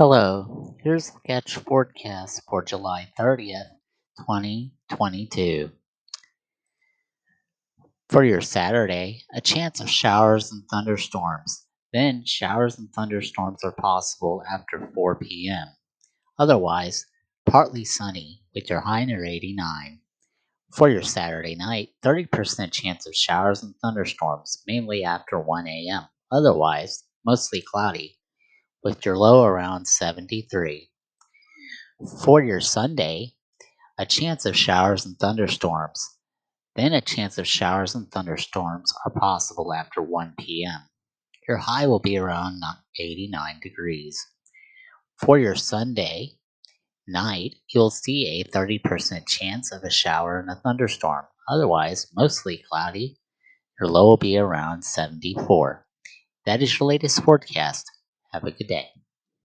Hello, here's the sketch forecast for July 30th, 2022. For your Saturday, a chance of showers and thunderstorms. Then, showers and thunderstorms are possible after 4 p.m. Otherwise, partly sunny with your high near 89. For your Saturday night, 30% chance of showers and thunderstorms, mainly after 1 a.m. Otherwise, mostly cloudy with your low around 73. For your Sunday, a chance of showers and thunderstorms. Then a chance of showers and thunderstorms are possible after 1 p.m. Your high will be around 89 degrees. For your Sunday night, you'll see a 30% chance of a shower and a thunderstorm. Otherwise, mostly cloudy. Your low will be around 74. That is your latest forecast. Have a good day.